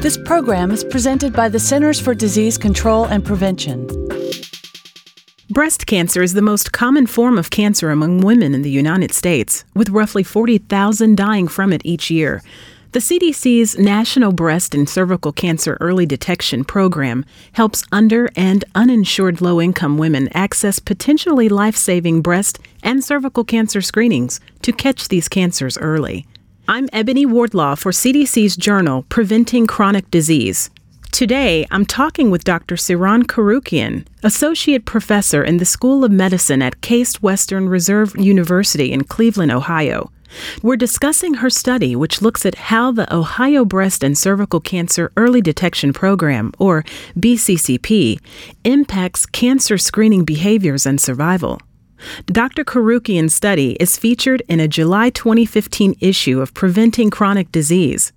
This program is presented by the Centers for Disease Control and Prevention. Breast cancer is the most common form of cancer among women in the United States, with roughly 40,000 dying from it each year. The CDC's National Breast and Cervical Cancer Early Detection Program helps under and uninsured low income women access potentially life saving breast and cervical cancer screenings to catch these cancers early. I'm Ebony Wardlaw for CDC's journal Preventing Chronic Disease. Today, I'm talking with Dr. Siran Koroukian, Associate Professor in the School of Medicine at Case Western Reserve University in Cleveland, Ohio. We're discussing her study, which looks at how the Ohio Breast and Cervical Cancer Early Detection Program, or BCCP, impacts cancer screening behaviors and survival. Dr. Koroukian's study is featured in a July 2015 issue of Preventing Chronic Disease.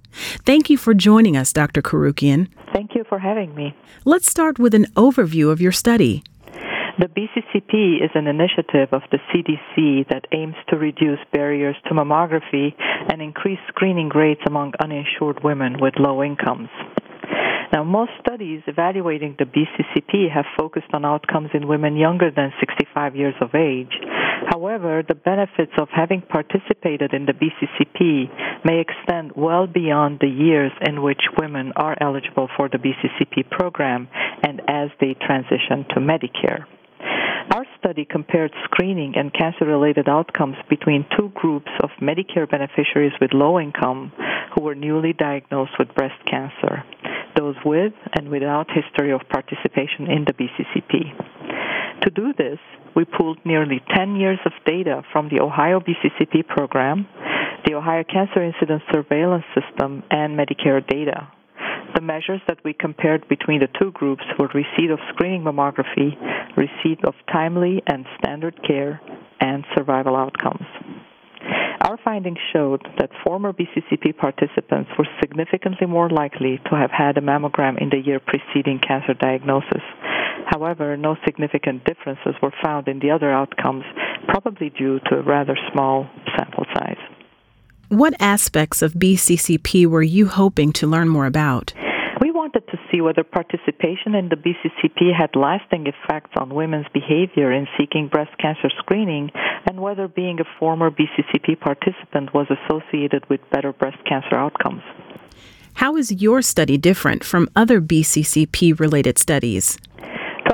Thank you for joining us, Dr. Koroukian. Thank you for having me. Let's start with an overview of your study. The BCCP is an initiative of the CDC that aims to reduce barriers to mammography and increase screening rates among uninsured women with low incomes. Now, most studies evaluating the BCCP have focused on outcomes in women younger than 65 years of age. However, the benefits of having participated in the BCCP may extend well beyond the years in which women are eligible for the BCCP program and as they transition to Medicare. Our study compared screening and cancer related outcomes between two groups of Medicare beneficiaries with low income who were newly diagnosed with breast cancer those with and without history of participation in the BCCP. To do this, we pooled nearly 10 years of data from the Ohio BCCP program, the Ohio Cancer Incidence Surveillance System, and Medicare data. The measures that we compared between the two groups were receipt of screening mammography, receipt of timely and standard care, and survival outcomes. Findings showed that former BCCP participants were significantly more likely to have had a mammogram in the year preceding cancer diagnosis. However, no significant differences were found in the other outcomes, probably due to a rather small sample size. What aspects of BCCP were you hoping to learn more about? We wanted to see whether participation in the BCCP had lasting effects on women's behavior in seeking breast cancer screening and whether being a former BCCP participant was associated with better breast cancer outcomes. How is your study different from other BCCP related studies?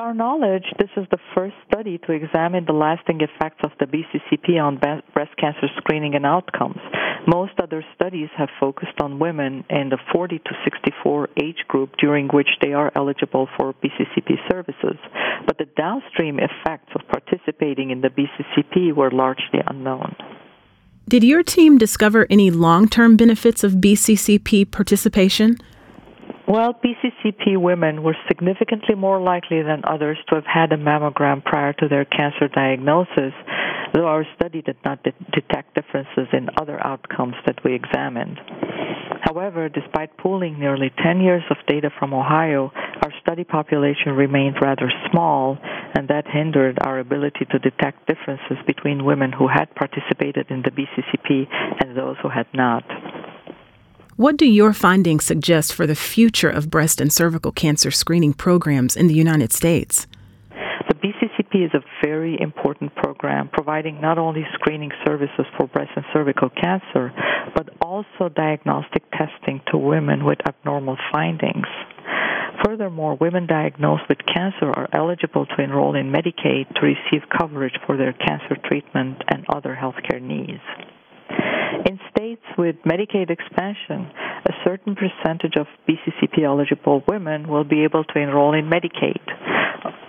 Our knowledge, this is the first study to examine the lasting effects of the BCCP on breast cancer screening and outcomes. Most other studies have focused on women in the 40 to 64 age group during which they are eligible for BCCP services, but the downstream effects of participating in the BCCP were largely unknown. Did your team discover any long term benefits of BCCP participation? Well, BCCP women were significantly more likely than others to have had a mammogram prior to their cancer diagnosis, though our study did not de- detect differences in other outcomes that we examined. However, despite pooling nearly 10 years of data from Ohio, our study population remained rather small, and that hindered our ability to detect differences between women who had participated in the BCCP and those who had not. What do your findings suggest for the future of breast and cervical cancer screening programs in the United States? The BCCP is a very important program providing not only screening services for breast and cervical cancer, but also diagnostic testing to women with abnormal findings. Furthermore, women diagnosed with cancer are eligible to enroll in Medicaid to receive coverage for their cancer treatment and other healthcare needs. In states with Medicaid expansion, a certain percentage of BCCP eligible women will be able to enroll in Medicaid.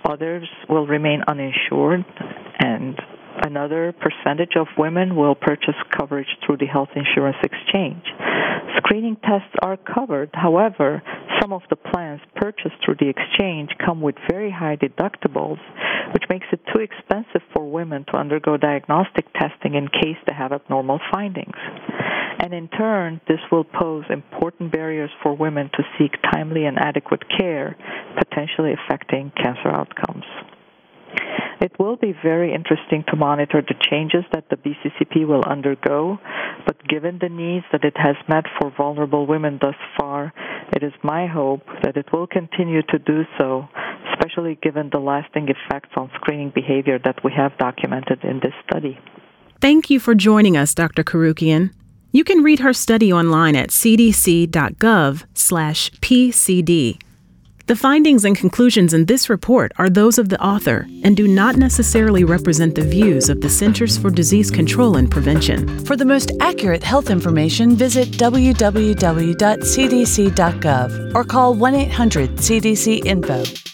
Others will remain uninsured, and another percentage of women will purchase coverage through the health insurance exchange. Screening tests are covered. However, some of the plans purchased through the exchange come with very high deductibles, which makes it too expensive for women to undergo diagnostic testing in case they have abnormal findings. And in turn, this will pose important barriers for women to seek timely and adequate care, potentially affecting cancer outcomes. It will be very interesting to monitor the changes that the BCCP will undergo, but given the needs that it has met for vulnerable women thus far, It is my hope that it will continue to do so, especially given the lasting effects on screening behavior that we have documented in this study. Thank you for joining us, Dr. Koroukian. You can read her study online at cdc.gov/pcd. The findings and conclusions in this report are those of the author and do not necessarily represent the views of the Centers for Disease Control and Prevention. For the most accurate health information, visit www.cdc.gov or call 1 800 CDC Info.